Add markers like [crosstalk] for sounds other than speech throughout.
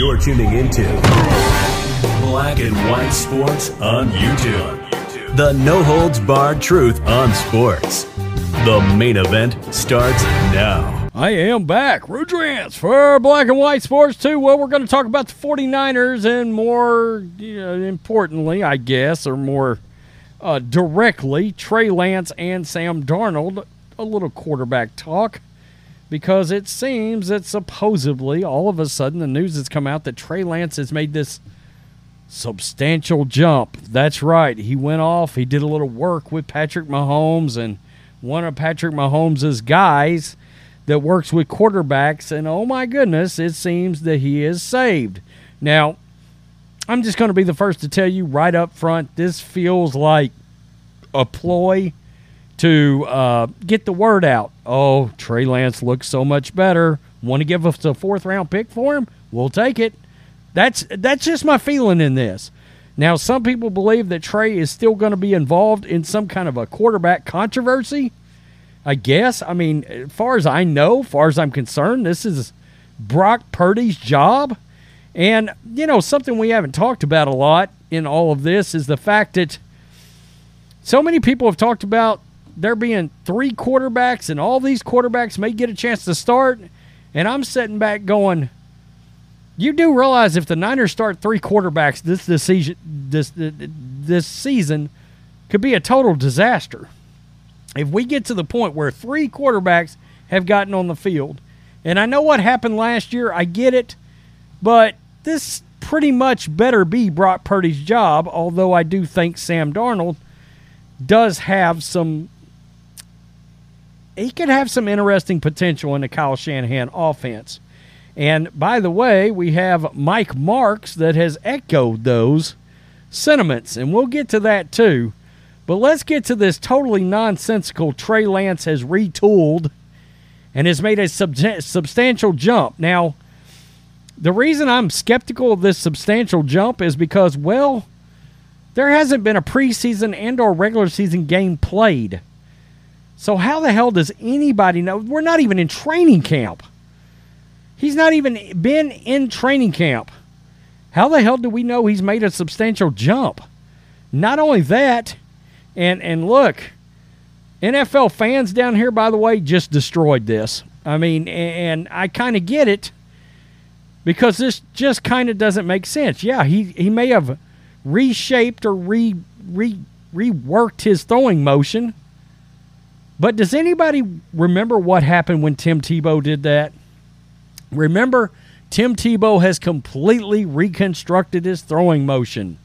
You're tuning into Black and White Sports on YouTube. The no holds barred truth on sports. The main event starts now. I am back. Rudrance for Black and White Sports 2. Well, we're going to talk about the 49ers and more you know, importantly, I guess, or more uh, directly, Trey Lance and Sam Darnold. A little quarterback talk because it seems that supposedly all of a sudden the news has come out that Trey Lance has made this substantial jump. That's right. He went off, he did a little work with Patrick Mahomes and one of Patrick Mahomes' guys that works with quarterbacks, and oh my goodness, it seems that he is saved. Now, I'm just going to be the first to tell you right up front this feels like a ploy to uh, get the word out. Oh, Trey Lance looks so much better. Want to give us a fourth round pick for him? We'll take it. That's that's just my feeling in this. Now, some people believe that Trey is still going to be involved in some kind of a quarterback controversy. I guess. I mean, as far as I know, as far as I'm concerned, this is Brock Purdy's job. And, you know, something we haven't talked about a lot in all of this is the fact that so many people have talked about there being three quarterbacks and all these quarterbacks may get a chance to start. And I'm sitting back going, you do realize if the Niners start three quarterbacks this this season, this this season could be a total disaster. If we get to the point where three quarterbacks have gotten on the field, and I know what happened last year, I get it, but this pretty much better be Brock Purdy's job. Although I do think Sam Darnold does have some he could have some interesting potential in the Kyle Shanahan offense. And by the way, we have Mike Martz that has echoed those sentiments, and we'll get to that too. But let's get to this totally nonsensical Trey Lance has retooled and has made a sub- substantial jump. Now, the reason I'm skeptical of this substantial jump is because, well, there hasn't been a preseason and or regular season game played. So how the hell does anybody know? We're not even in training camp. He's not even been in training camp. How the hell do we know he's made a substantial jump? Not only that, and and look, NFL fans down here, by the way, just destroyed this. I mean, and I kind of get it because this just kind of doesn't make sense. Yeah, he he may have reshaped or re re reworked his throwing motion but does anybody remember what happened when Tim Tebow did that? Remember, Tim Tebow has completely reconstructed his throwing motion.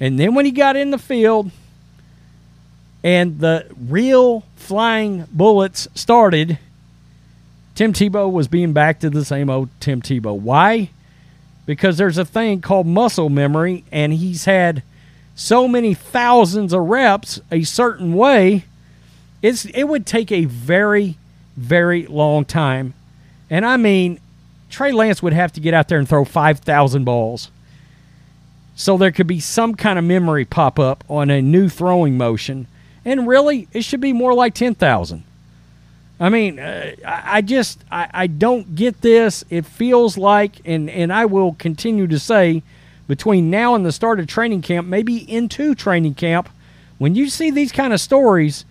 And then when he got in the field and the real flying bullets started, Tim Tebow was being back to the same old Tim Tebow. Why? Because there's a thing called muscle memory, and he's had so many thousands of reps a certain way it's it would take a very, very long time. And I mean, Trey Lance would have to get out there and throw 5,000 balls. So there could be some kind of memory pop up on a new throwing motion. And really, it should be more like 10,000. I mean, uh, I just I, I don't get this. It feels like, and and I will continue to say, between now and the start of training camp, maybe into training camp, when you see these kind of stories,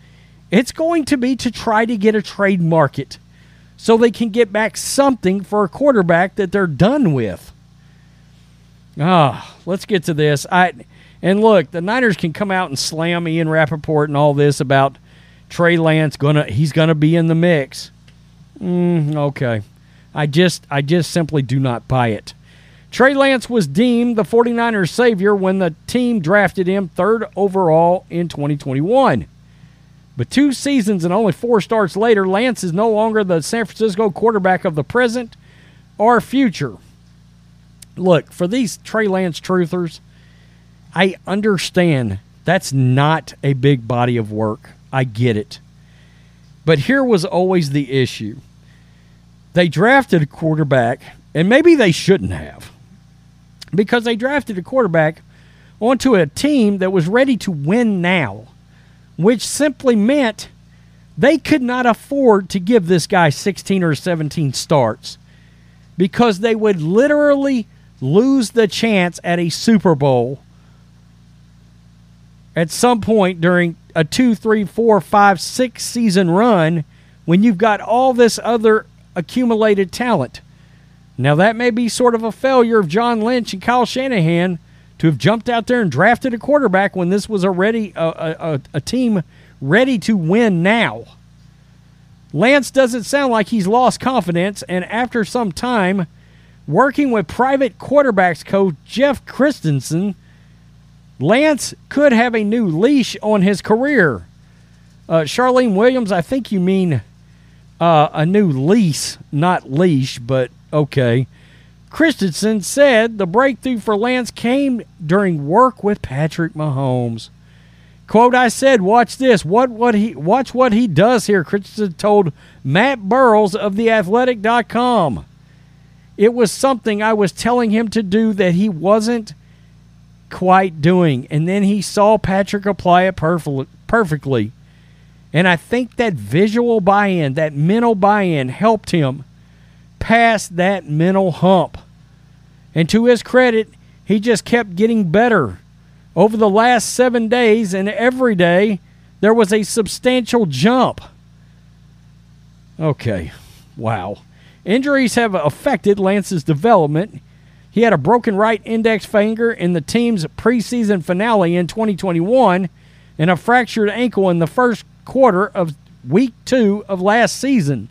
it's going to be to try to get a trade market so they can get back something for a quarterback that they're done with. Ah, let's get to this. I and look, the Niners can come out and slam Ian Rapoport and all this about Trey Lance gonna he's gonna be in the mix. Mm, okay. I just I just simply do not buy it. Trey Lance was deemed the 49ers savior when the team drafted him third overall in 2021. But two seasons and only four starts later, Lance is no longer the San Francisco quarterback of the present or future. Look, for these Trey Lance truthers, I understand that's not a big body of work. I get it. But here was always the issue. They drafted a quarterback, and maybe they shouldn't have, because they drafted a quarterback onto a team that was ready to win now which simply meant they could not afford to give this guy 16 or 17 starts. because they would literally lose the chance at a Super Bowl at some point during a two, three, four, five, six season run when you've got all this other accumulated talent. Now, that may be sort of a failure of John Lynch and Kyle Shanahan to have jumped out there and drafted a quarterback when this was already a, a, a team ready to win now. Lance doesn't sound like he's lost confidence, and after some time working with private quarterbacks coach Jeff Christensen, Lance could have a new leash on his career. Uh, Charlene Williams, I think you mean uh, a new lease, not leash, but okay. Christensen said the breakthrough for Lance came during work with Patrick Mahomes. Quote, I said, watch this. What what he watch what he does here, Christensen told Matt Barrows of theathletic.com. It was something I was telling him to do that he wasn't quite doing. And then he saw Patrick apply it perfectly. And I think that visual buy in, that mental buy in, helped him pass that mental hump. And to his credit, he just kept getting better. Over the last seven days and every day, there was a substantial jump. Okay, wow. Injuries have affected Lance's development. He had a broken right index finger in the team's preseason finale in 2021 and a fractured ankle in the first quarter of week two of last season.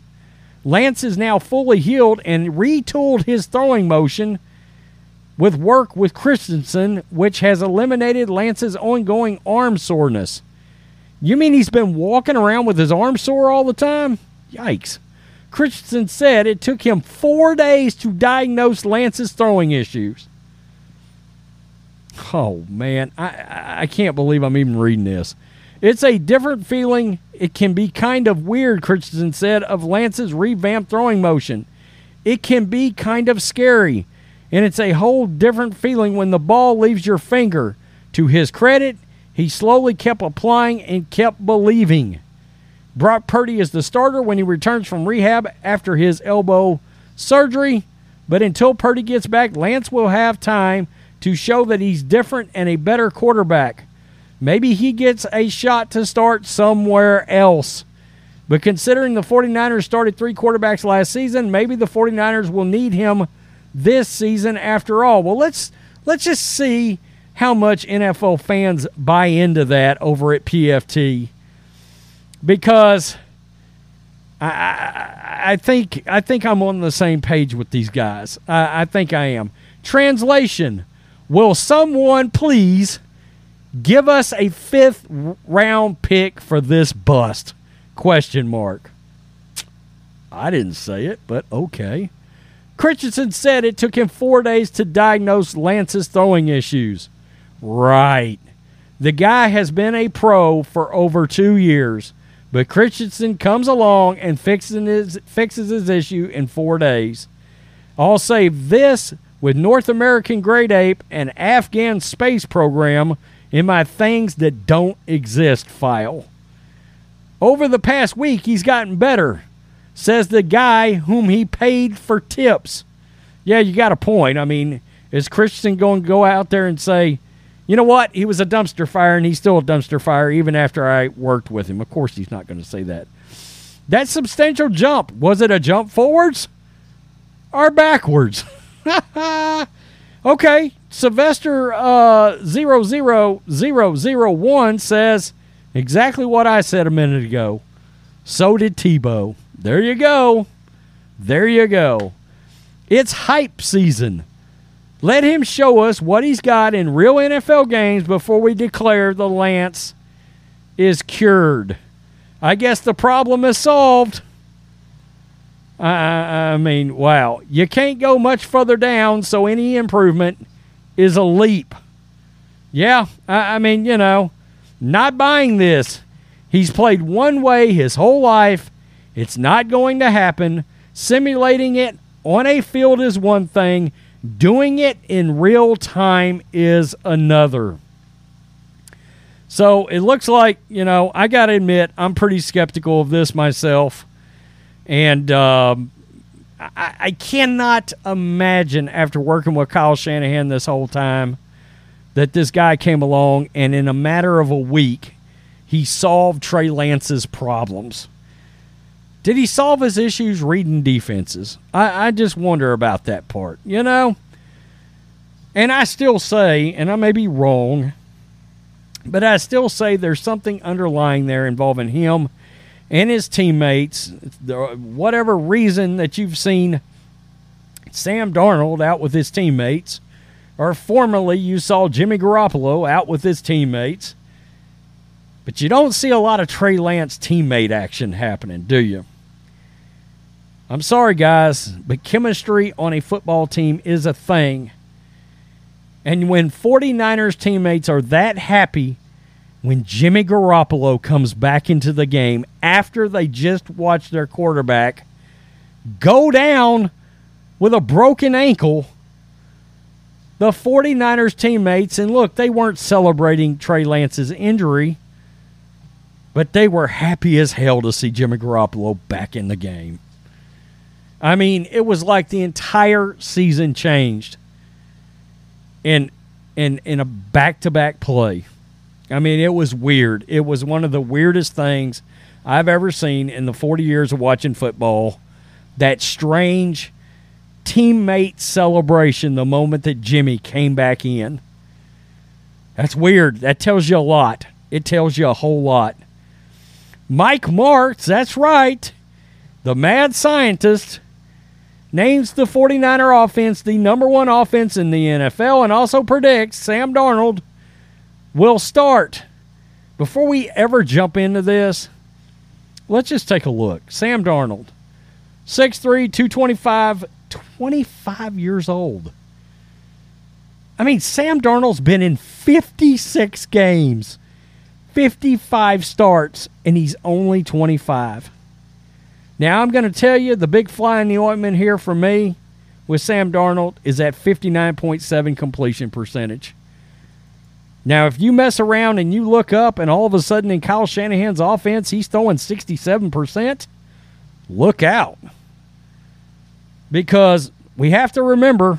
Lance is now fully healed and retooled his throwing motion with work with Christensen, which has eliminated Lance's ongoing arm soreness. You mean he's been walking around with his arm sore all the time? Yikes. Christensen said it took him four days to diagnose Lance's throwing issues. Oh, man. I, I can't believe I'm even reading this. It's a different feeling. It can be kind of weird, Christensen said, of Lance's revamped throwing motion. It can be kind of scary, and it's a whole different feeling when the ball leaves your finger. To his credit, he slowly kept applying and kept believing. Brock Purdy is the starter when he returns from rehab after his elbow surgery, but until Purdy gets back, Lance will have time to show that he's different and a better quarterback. Maybe he gets a shot to start somewhere else. But considering the 49ers started three quarterbacks last season, maybe the 49ers will need him this season after all. Well, let's let's just see how much NFL fans buy into that over at PFT. Because I, I, I think I think I'm on the same page with these guys. I, I think I am. Translation: Will someone please Give us a fifth round pick for this bust? Question mark. I didn't say it, but okay. Christensen said it took him four days to diagnose Lance's throwing issues. Right. The guy has been a pro for over two years, but Christensen comes along and fixes his, fixes his issue in four days. I'll save this with North American Great Ape and Afghan Space Program in my things that don't exist file. Over the past week, he's gotten better, says the guy whom he paid for tips. Yeah, you got a point. I mean, is Christian going to go out there and say, you know what? He was a dumpster fire and he's still a dumpster fire even after I worked with him. Of course, he's not going to say that. That substantial jump, was it a jump forwards or backwards? [laughs] okay, Sylvester uh, 00001 says exactly what I said a minute ago. So did Tebow. There you go. There you go. It's hype season. Let him show us what he's got in real NFL games before we declare the Lance is cured. I guess the problem is solved. I, I mean, wow. You can't go much further down, so any improvement is a leap. Yeah, I, I mean, you know, not buying this. He's played one way his whole life. It's not going to happen. Simulating it on a field is one thing, doing it in real time is another. So it looks like, you know, I got to admit, I'm pretty skeptical of this myself. And um, I, I cannot imagine after working with Kyle Shanahan this whole time that this guy came along and in a matter of a week he solved Trey Lance's problems. Did he solve his issues reading defenses? I, I just wonder about that part, you know? And I still say, and I may be wrong, but I still say there's something underlying there involving him and his teammates. Whatever reason that you've seen Sam Darnold out with his teammates, or formerly you saw Jimmy Garoppolo out with his teammates, but you don't see a lot of Trey Lance teammate action happening, do you? I'm sorry, guys, but chemistry on a football team is a thing. And when 49ers teammates are that happy when Jimmy Garoppolo comes back into the game after they just watched their quarterback go down with a broken ankle, the 49ers teammates, and look, they weren't celebrating Trey Lance's injury, but they were happy as hell to see Jimmy Garoppolo back in the game. I mean, it was like the entire season changed in in in a back-to-back play. I mean, it was weird. It was one of the weirdest things I've ever seen in the 40 years of watching football. That strange teammate celebration the moment that Jimmy came back in. That's weird. That tells you a lot. It tells you a whole lot. Mike Martz, that's right. The mad scientist names the 49er offense the number one offense in the NFL and also predicts Sam Darnold will start. Before we ever jump into this, let's just take a look. Sam Darnold, 6'3, 225, 25 years old. I mean, Sam Darnold's been in 56 games, 55 starts, and he's only 25. Now, I'm going to tell you the big fly in the ointment here for me with Sam Darnold is that 59.7 completion percentage. Now, if you mess around and you look up and all of a sudden in Kyle Shanahan's offense, he's throwing 67%, look out. Because we have to remember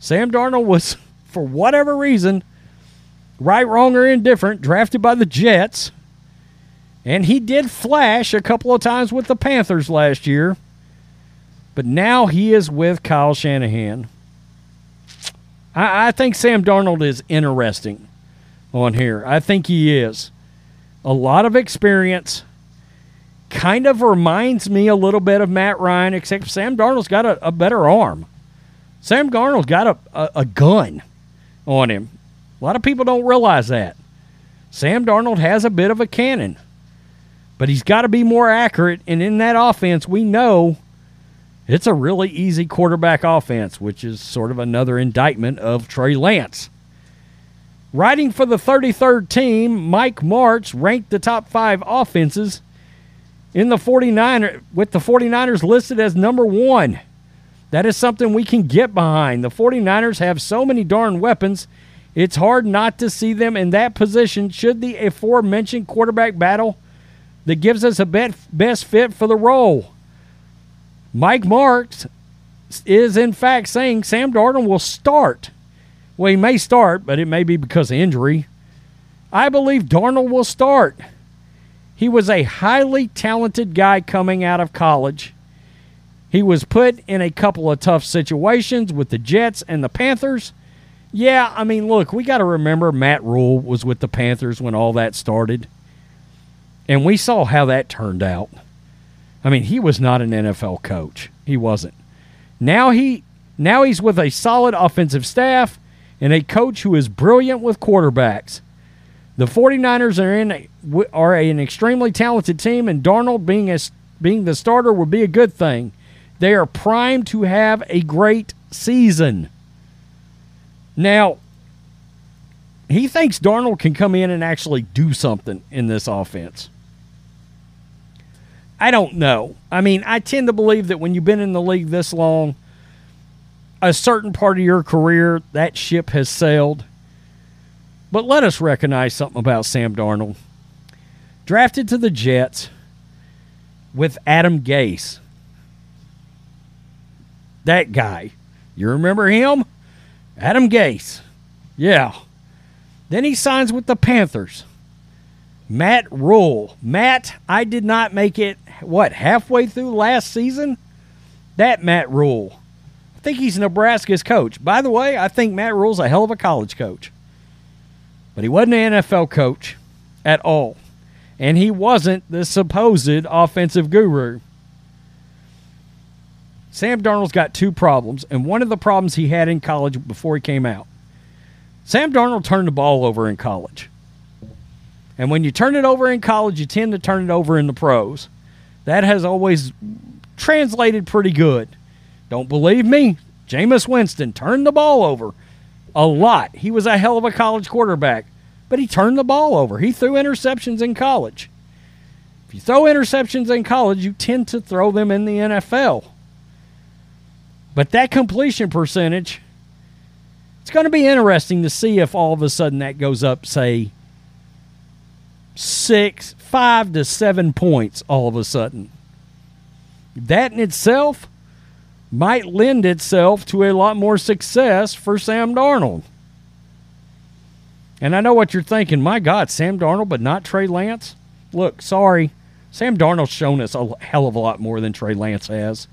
Sam Darnold was, [laughs] for whatever reason, right, wrong, or indifferent, drafted by the Jets. And he did flash a couple of times with the Panthers last year. But now he is with Kyle Shanahan. I, I think Sam Darnold is interesting on here. I think he is. A lot of experience. Kind of reminds me a little bit of Matt Ryan, except Sam Darnold's got a, a better arm. Sam Darnold's got a, a, a gun on him. A lot of people don't realize that. Sam Darnold has a bit of a cannon, but he's got to be more accurate. And in that offense, we know it's a really easy quarterback offense, which is sort of another indictment of Trey Lance. Writing for the 33rd team, Mike Martz ranked the top five offenses in the 49er with the 49ers listed as number one. That is something we can get behind. The 49ers have so many darn weapons, it's hard not to see them in that position should the aforementioned quarterback battle that gives us a best fit for the role. Mike Martz is, in fact, saying Sam Darnold will start well, he may start, but it may be because of injury. I believe Darnold will start. He was a highly talented guy coming out of college. He was put in a couple of tough situations with the Jets and the Panthers. Yeah, I mean, look, we got to remember Matt Rhule was with the Panthers when all that started. And we saw how that turned out. I mean, he was not an NFL coach. He wasn't. Now he now he's with a solid offensive staff and a coach who is brilliant with quarterbacks. The 49ers are in are an extremely talented team, and Darnold being a, being the starter would be a good thing. They are primed to have a great season. Now, he thinks Darnold can come in and actually do something in this offense. I don't know. I mean, I tend to believe that when you've been in the league this long, a certain part of your career, that ship has sailed. But let us recognize something about Sam Darnold. Drafted to the Jets with Adam Gase. That guy. You remember him? Adam Gase. Yeah. Then he signs with the Panthers. Matt Rhule. Matt, I did not make it, what, halfway through last season? That Matt Rhule. Think he's Nebraska's coach. By the way, I think Matt Rhule's a hell of a college coach. But he wasn't an NFL coach at all. And he wasn't the supposed offensive guru. Sam Darnold's got two problems, and one of the problems he had in college before he came out. Sam Darnold turned the ball over in college. And when you turn it over in college, you tend to turn it over in the pros. That has always translated pretty good. Don't believe me? Jameis Winston turned the ball over a lot. He was a hell of a college quarterback, but he turned the ball over. He threw interceptions in college. If you throw interceptions in college, you tend to throw them in the NFL. But that completion percentage, it's going to be interesting to see if all of a sudden that goes up, say, six, five to seven points all of a sudden. That in itself might lend itself to a lot more success for Sam Darnold. And I know what you're thinking. My God, Sam Darnold, but not Trey Lance? Look, sorry. Sam Darnold's shown us a hell of a lot more than Trey Lance has.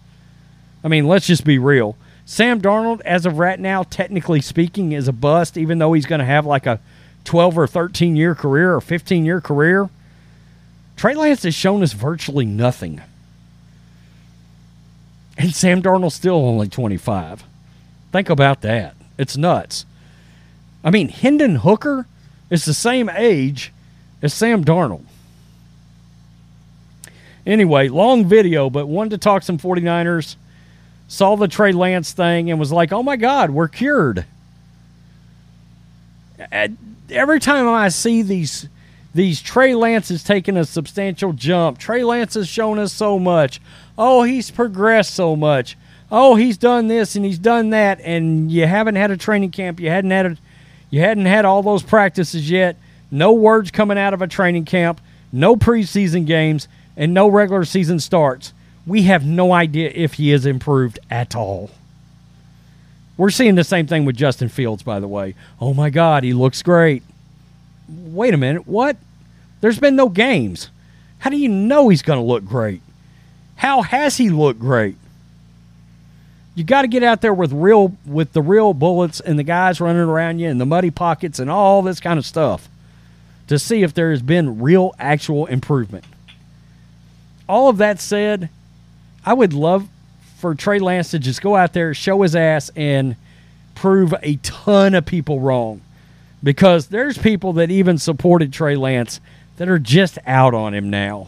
I mean, let's just be real. Sam Darnold, as of right now, technically speaking, is a bust, even though he's going to have like a 12 or 13 year career or 15 year career. Trey Lance has shown us virtually nothing. And Sam Darnold's still only 25. Think about that. It's nuts. I mean, Hendon Hooker is the same age as Sam Darnold. Anyway, long video, but wanted to talk some 49ers saw the Trey Lance thing and was like, "Oh my God, we're cured." Every time I see these these Trey Lance is taking a substantial jump. Trey Lance has shown us so much. Oh, he's progressed so much. Oh, he's done this and he's done that, and you haven't had a training camp. You hadn't had a, you hadn't had all those practices yet. No words coming out of a training camp. No preseason games and no regular season starts we have no idea if he is improved at all. We're seeing the same thing with Justin Fields, by the way. Oh my God, he looks great. Wait a minute, what? There's been no games. How do you know he's going to look great? How has he looked great? You got to get out there with real with the real bullets and the guys running around you and the muddy pockets and all this kind of stuff to see if there has been real actual improvement. All of that said, I would love for Trey Lance to just go out there, show his ass, and prove a ton of people wrong. Because there's people that even supported Trey Lance that are just out on him now.